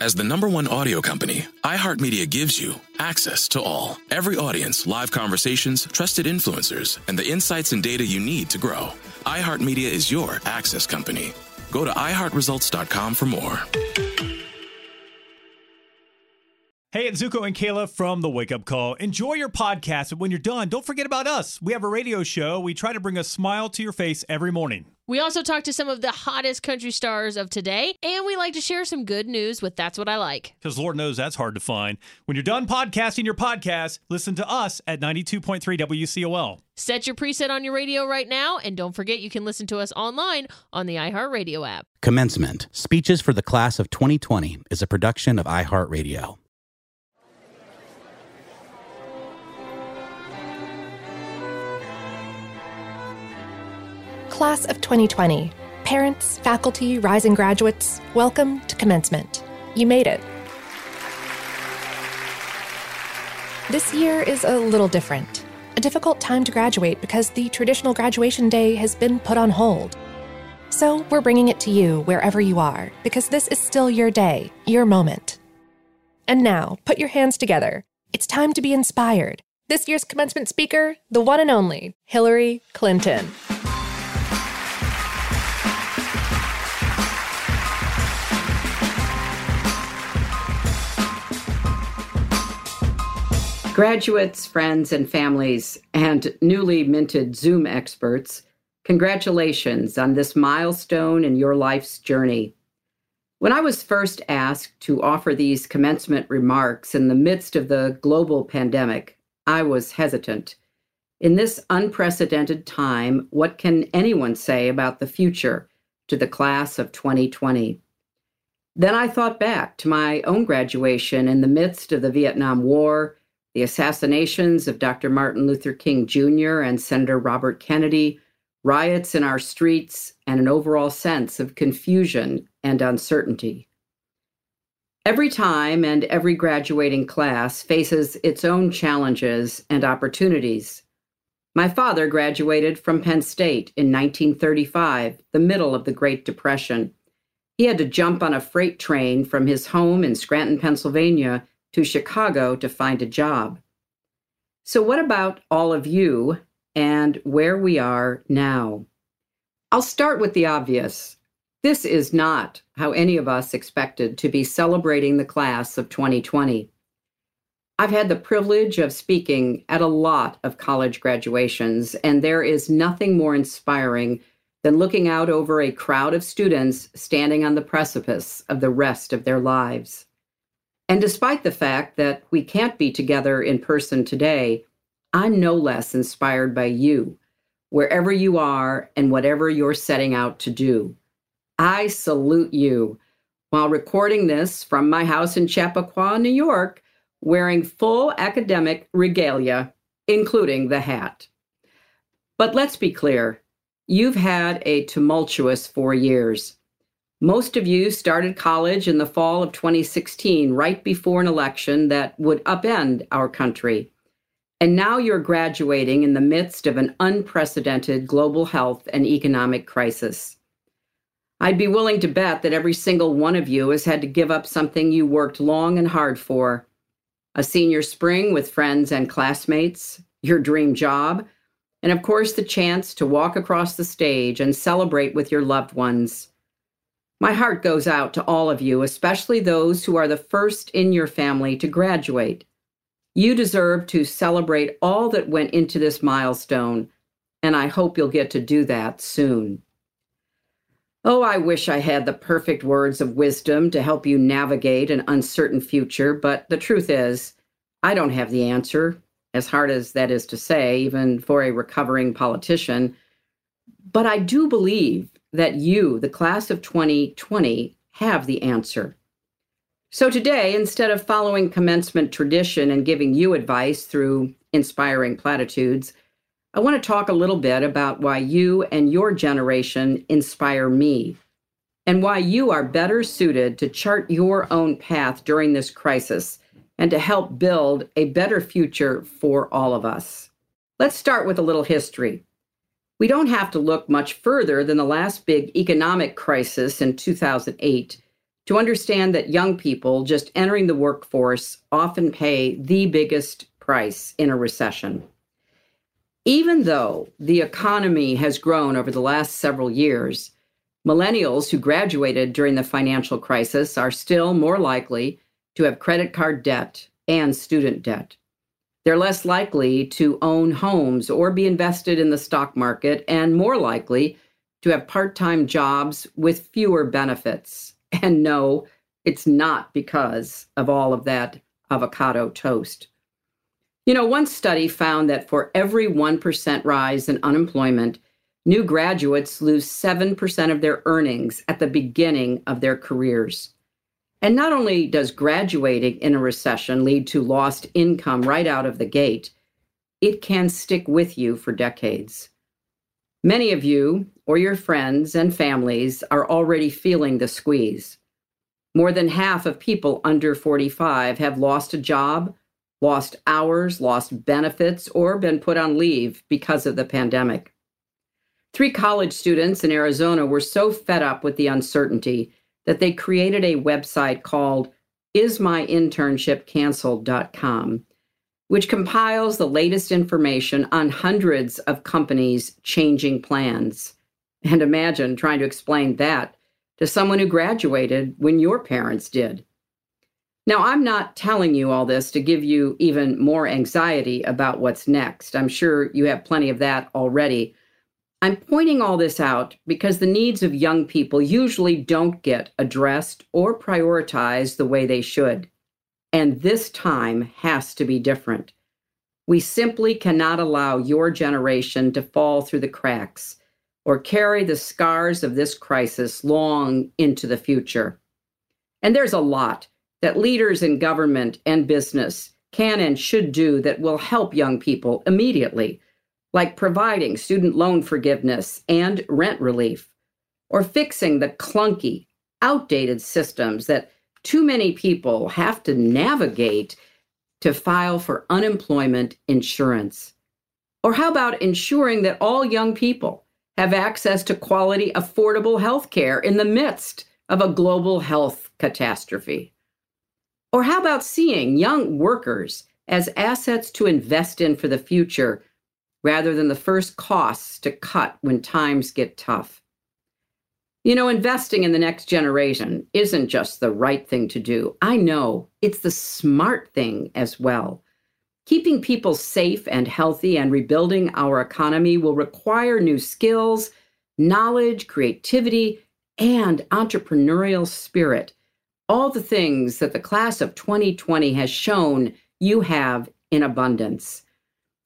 As the number one audio company, iHeartMedia gives you access to all. Every audience, live conversations, trusted influencers, and the insights and data you need to grow. iHeartMedia is your access company. Go to iHeartResults.com for more. Hey, it's Zuko and Kayla from the Wake Up Call. Enjoy your podcast, but when you're done, don't forget about us. We have a radio show. We try to bring a smile to your face every morning. We also talk to some of the hottest country stars of today, and we like to share some good news with That's What I Like. Because Lord knows that's hard to find. When you're done podcasting your podcast, listen to us at 92.3 WCOL. Set your preset on your radio right now, and don't forget you can listen to us online on the iHeartRadio app. Commencement Speeches for the Class of 2020 is a production of iHeartRadio. Class of 2020. Parents, faculty, rising graduates, welcome to commencement. You made it. This year is a little different. A difficult time to graduate because the traditional graduation day has been put on hold. So we're bringing it to you wherever you are because this is still your day, your moment. And now, put your hands together. It's time to be inspired. This year's commencement speaker, the one and only Hillary Clinton. Graduates, friends, and families, and newly minted Zoom experts, congratulations on this milestone in your life's journey. When I was first asked to offer these commencement remarks in the midst of the global pandemic, I was hesitant. In this unprecedented time, what can anyone say about the future to the class of 2020? Then I thought back to my own graduation in the midst of the Vietnam War the assassinations of Dr. Martin Luther King Jr. and Senator Robert Kennedy, riots in our streets, and an overall sense of confusion and uncertainty. Every time and every graduating class faces its own challenges and opportunities. My father graduated from Penn State in 1935, the middle of the Great Depression. He had to jump on a freight train from his home in Scranton, Pennsylvania to Chicago to find a job. So, what about all of you and where we are now? I'll start with the obvious. This is not how any of us expected to be celebrating the class of 2020. I've had the privilege of speaking at a lot of college graduations, and there is nothing more inspiring than looking out over a crowd of students standing on the precipice of the rest of their lives. And despite the fact that we can't be together in person today, I'm no less inspired by you, wherever you are and whatever you're setting out to do. I salute you while recording this from my house in Chappaqua, New York, wearing full academic regalia, including the hat. But let's be clear you've had a tumultuous four years. Most of you started college in the fall of 2016, right before an election that would upend our country. And now you're graduating in the midst of an unprecedented global health and economic crisis. I'd be willing to bet that every single one of you has had to give up something you worked long and hard for a senior spring with friends and classmates, your dream job, and of course, the chance to walk across the stage and celebrate with your loved ones. My heart goes out to all of you, especially those who are the first in your family to graduate. You deserve to celebrate all that went into this milestone, and I hope you'll get to do that soon. Oh, I wish I had the perfect words of wisdom to help you navigate an uncertain future, but the truth is, I don't have the answer, as hard as that is to say, even for a recovering politician. But I do believe that you, the class of 2020, have the answer. So today, instead of following commencement tradition and giving you advice through inspiring platitudes, I want to talk a little bit about why you and your generation inspire me and why you are better suited to chart your own path during this crisis and to help build a better future for all of us. Let's start with a little history. We don't have to look much further than the last big economic crisis in 2008 to understand that young people just entering the workforce often pay the biggest price in a recession. Even though the economy has grown over the last several years, millennials who graduated during the financial crisis are still more likely to have credit card debt and student debt. They're less likely to own homes or be invested in the stock market and more likely to have part time jobs with fewer benefits and no, it's not because of all of that avocado toast. You know, one study found that for every 1% rise in unemployment, new graduates lose 7% of their earnings at the beginning of their careers. And not only does graduating in a recession lead to lost income right out of the gate, it can stick with you for decades. Many of you, or your friends and families, are already feeling the squeeze. More than half of people under 45 have lost a job, lost hours, lost benefits, or been put on leave because of the pandemic. Three college students in Arizona were so fed up with the uncertainty that they created a website called ismyinternshipcanceled.com which compiles the latest information on hundreds of companies' changing plans. And imagine trying to explain that to someone who graduated when your parents did. Now, I'm not telling you all this to give you even more anxiety about what's next. I'm sure you have plenty of that already. I'm pointing all this out because the needs of young people usually don't get addressed or prioritized the way they should. And this time has to be different. We simply cannot allow your generation to fall through the cracks or carry the scars of this crisis long into the future. And there's a lot that leaders in government and business can and should do that will help young people immediately, like providing student loan forgiveness and rent relief, or fixing the clunky, outdated systems that too many people have to navigate to file for unemployment insurance? Or how about ensuring that all young people have access to quality, affordable health care in the midst of a global health catastrophe? Or how about seeing young workers as assets to invest in for the future rather than the first costs to cut when times get tough? You know, investing in the next generation isn't just the right thing to do. I know it's the smart thing as well. Keeping people safe and healthy and rebuilding our economy will require new skills, knowledge, creativity, and entrepreneurial spirit. All the things that the class of 2020 has shown you have in abundance.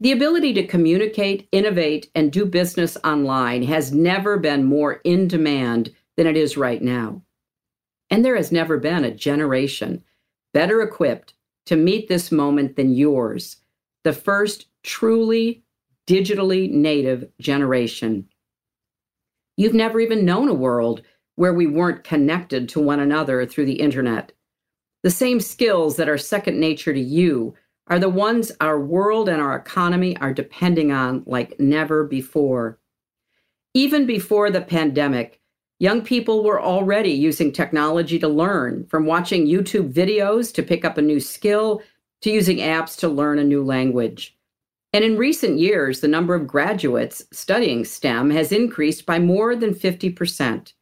The ability to communicate, innovate, and do business online has never been more in demand than it is right now. And there has never been a generation better equipped to meet this moment than yours, the first truly digitally native generation. You've never even known a world where we weren't connected to one another through the internet. The same skills that are second nature to you are the ones our world and our economy are depending on like never before. Even before the pandemic, young people were already using technology to learn, from watching YouTube videos to pick up a new skill to using apps to learn a new language. And in recent years, the number of graduates studying STEM has increased by more than 50%.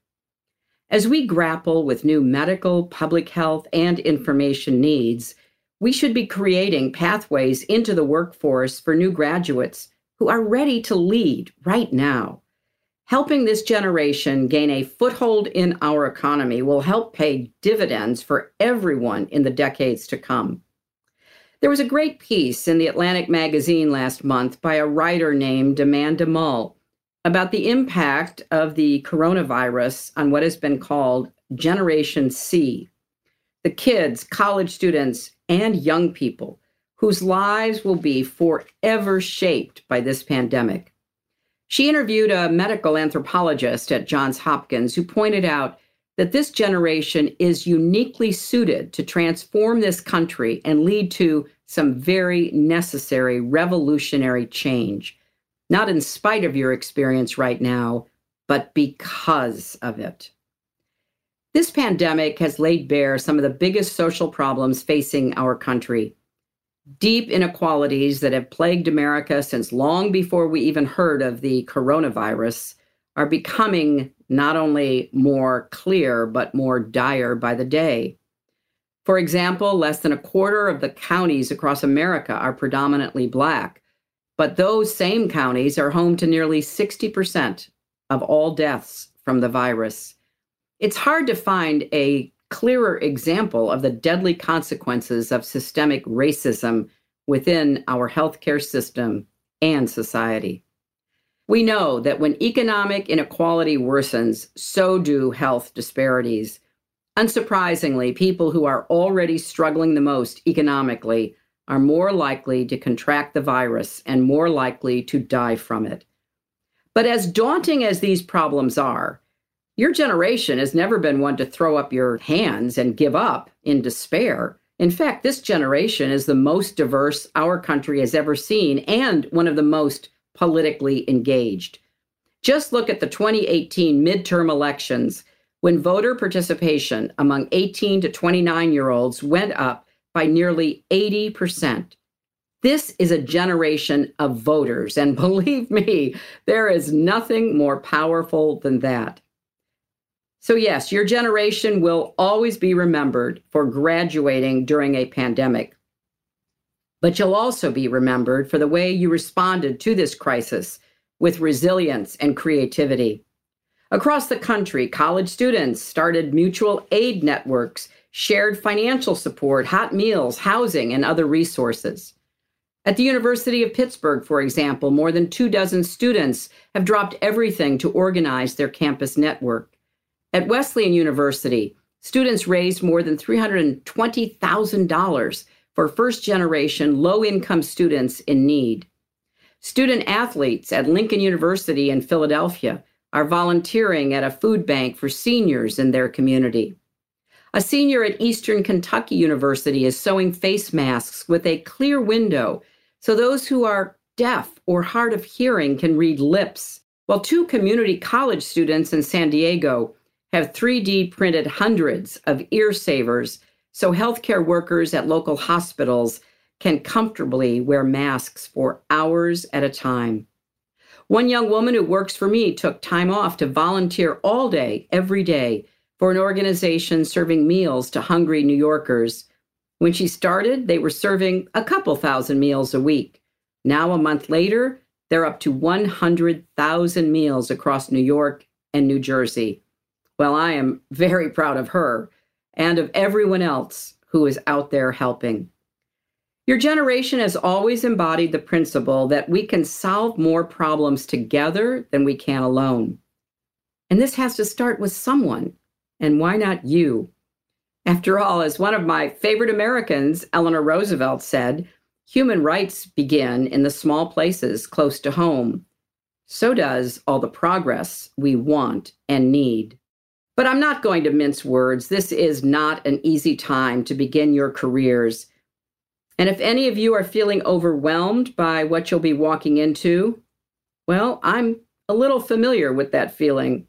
As we grapple with new medical, public health, and information needs, we should be creating pathways into the workforce for new graduates who are ready to lead right now. Helping this generation gain a foothold in our economy will help pay dividends for everyone in the decades to come. There was a great piece in the Atlantic magazine last month by a writer named Amanda Mull about the impact of the coronavirus on what has been called Generation C, the kids, college students, and young people whose lives will be forever shaped by this pandemic. She interviewed a medical anthropologist at Johns Hopkins who pointed out that this generation is uniquely suited to transform this country and lead to some very necessary revolutionary change, not in spite of your experience right now, but because of it. This pandemic has laid bare some of the biggest social problems facing our country. Deep inequalities that have plagued America since long before we even heard of the coronavirus are becoming not only more clear, but more dire by the day. For example, less than a quarter of the counties across America are predominantly Black, but those same counties are home to nearly 60% of all deaths from the virus. It's hard to find a clearer example of the deadly consequences of systemic racism within our healthcare system and society. We know that when economic inequality worsens, so do health disparities. Unsurprisingly, people who are already struggling the most economically are more likely to contract the virus and more likely to die from it. But as daunting as these problems are, your generation has never been one to throw up your hands and give up in despair. In fact, this generation is the most diverse our country has ever seen and one of the most politically engaged. Just look at the 2018 midterm elections when voter participation among 18 to 29 year olds went up by nearly 80%. This is a generation of voters, and believe me, there is nothing more powerful than that. So, yes, your generation will always be remembered for graduating during a pandemic but you'll also be remembered for the way you responded to this crisis with resilience and creativity. Across the country, college students started mutual aid networks, shared financial support, hot meals, housing, and other resources. At the University of Pittsburgh, for example, more than two dozen students have dropped everything to organize their campus network. At Wesleyan University, students raised more than $320,000 for first generation low income students in need. Student athletes at Lincoln University in Philadelphia are volunteering at a food bank for seniors in their community. A senior at Eastern Kentucky University is sewing face masks with a clear window so those who are deaf or hard of hearing can read lips, while two community college students in San Diego have 3D printed hundreds of ear savers so healthcare workers at local hospitals can comfortably wear masks for hours at a time. One young woman who works for me took time off to volunteer all day, every day, for an organization serving meals to hungry New Yorkers. When she started, they were serving a couple thousand meals a week. Now, a month later, they're up to 100,000 meals across New York and New Jersey. Well, I am very proud of her and of everyone else who is out there helping. Your generation has always embodied the principle that we can solve more problems together than we can alone. And this has to start with someone. And why not you? After all, as one of my favorite Americans, Eleanor Roosevelt, said, human rights begin in the small places close to home. So does all the progress we want and need. But I'm not going to mince words. This is not an easy time to begin your careers. And if any of you are feeling overwhelmed by what you'll be walking into, well, I'm a little familiar with that feeling.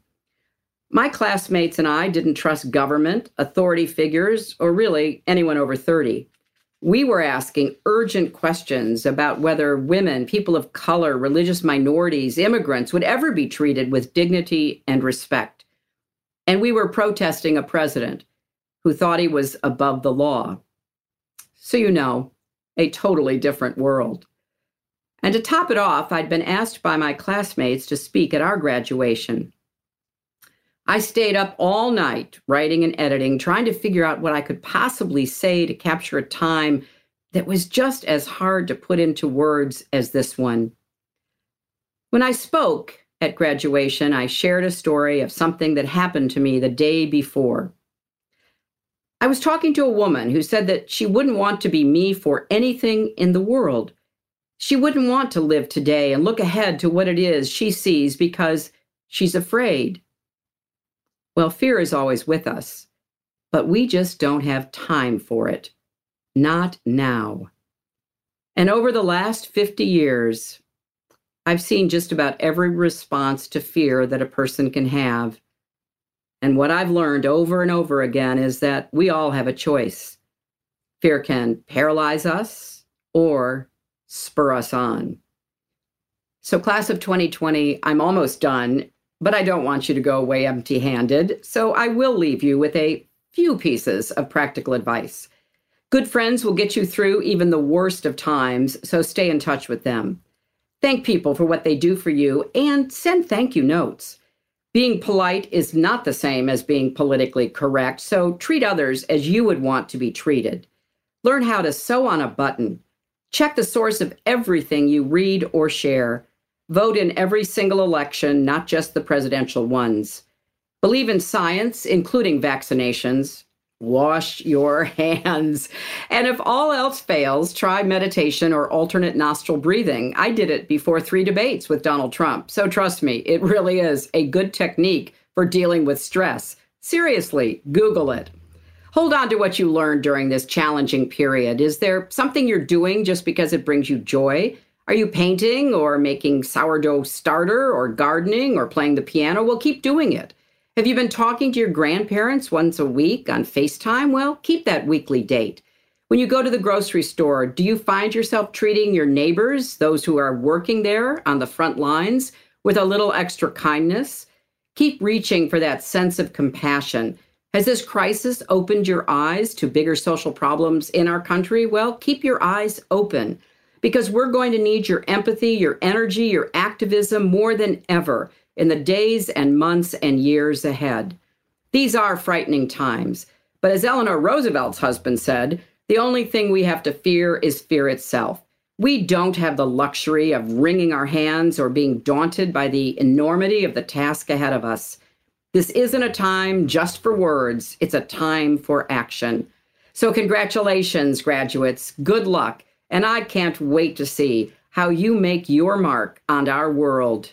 My classmates and I didn't trust government, authority figures, or really anyone over 30. We were asking urgent questions about whether women, people of color, religious minorities, immigrants would ever be treated with dignity and respect. And we were protesting a president who thought he was above the law. So, you know, a totally different world. And to top it off, I'd been asked by my classmates to speak at our graduation. I stayed up all night writing and editing, trying to figure out what I could possibly say to capture a time that was just as hard to put into words as this one. When I spoke, at graduation, I shared a story of something that happened to me the day before. I was talking to a woman who said that she wouldn't want to be me for anything in the world. She wouldn't want to live today and look ahead to what it is she sees because she's afraid. Well, fear is always with us, but we just don't have time for it. Not now. And over the last 50 years, I've seen just about every response to fear that a person can have. And what I've learned over and over again is that we all have a choice. Fear can paralyze us or spur us on. So, class of 2020, I'm almost done, but I don't want you to go away empty handed. So, I will leave you with a few pieces of practical advice. Good friends will get you through even the worst of times, so stay in touch with them. Thank people for what they do for you and send thank you notes. Being polite is not the same as being politically correct, so treat others as you would want to be treated. Learn how to sew on a button Check the source of everything you read or share. Vote in every single election, not just the presidential ones. Believe in science, including vaccinations. Wash your hands. And if all else fails, try meditation or alternate nostril breathing. I did it before three debates with Donald Trump. So trust me, it really is a good technique for dealing with stress. Seriously, Google it hold on to what you learned during this challenging period. Is there something you're doing just because it brings you joy? Are you painting or making sourdough starter or gardening or playing the piano? Well, keep doing it. Have you been talking to your grandparents once a week on FaceTime? Well, keep that weekly date. When you go to the grocery store, do you find yourself treating your neighbors, those who are working there on the front lines, with a little extra kindness? Keep reaching for that sense of compassion has this crisis opened your eyes to bigger social problems in our country? Well, keep your eyes open because we're going to need your empathy, your energy, your activism more than ever in the days and months and years ahead. These are frightening times, but as Eleanor Roosevelt's husband said, the only thing we have to fear is fear itself. We don't have the luxury of wringing our hands or being daunted by the enormity of the task ahead of us. This isn't a time just for words, it's a time for action. So, congratulations, graduates. Good luck. And I can't wait to see how you make your mark on our world.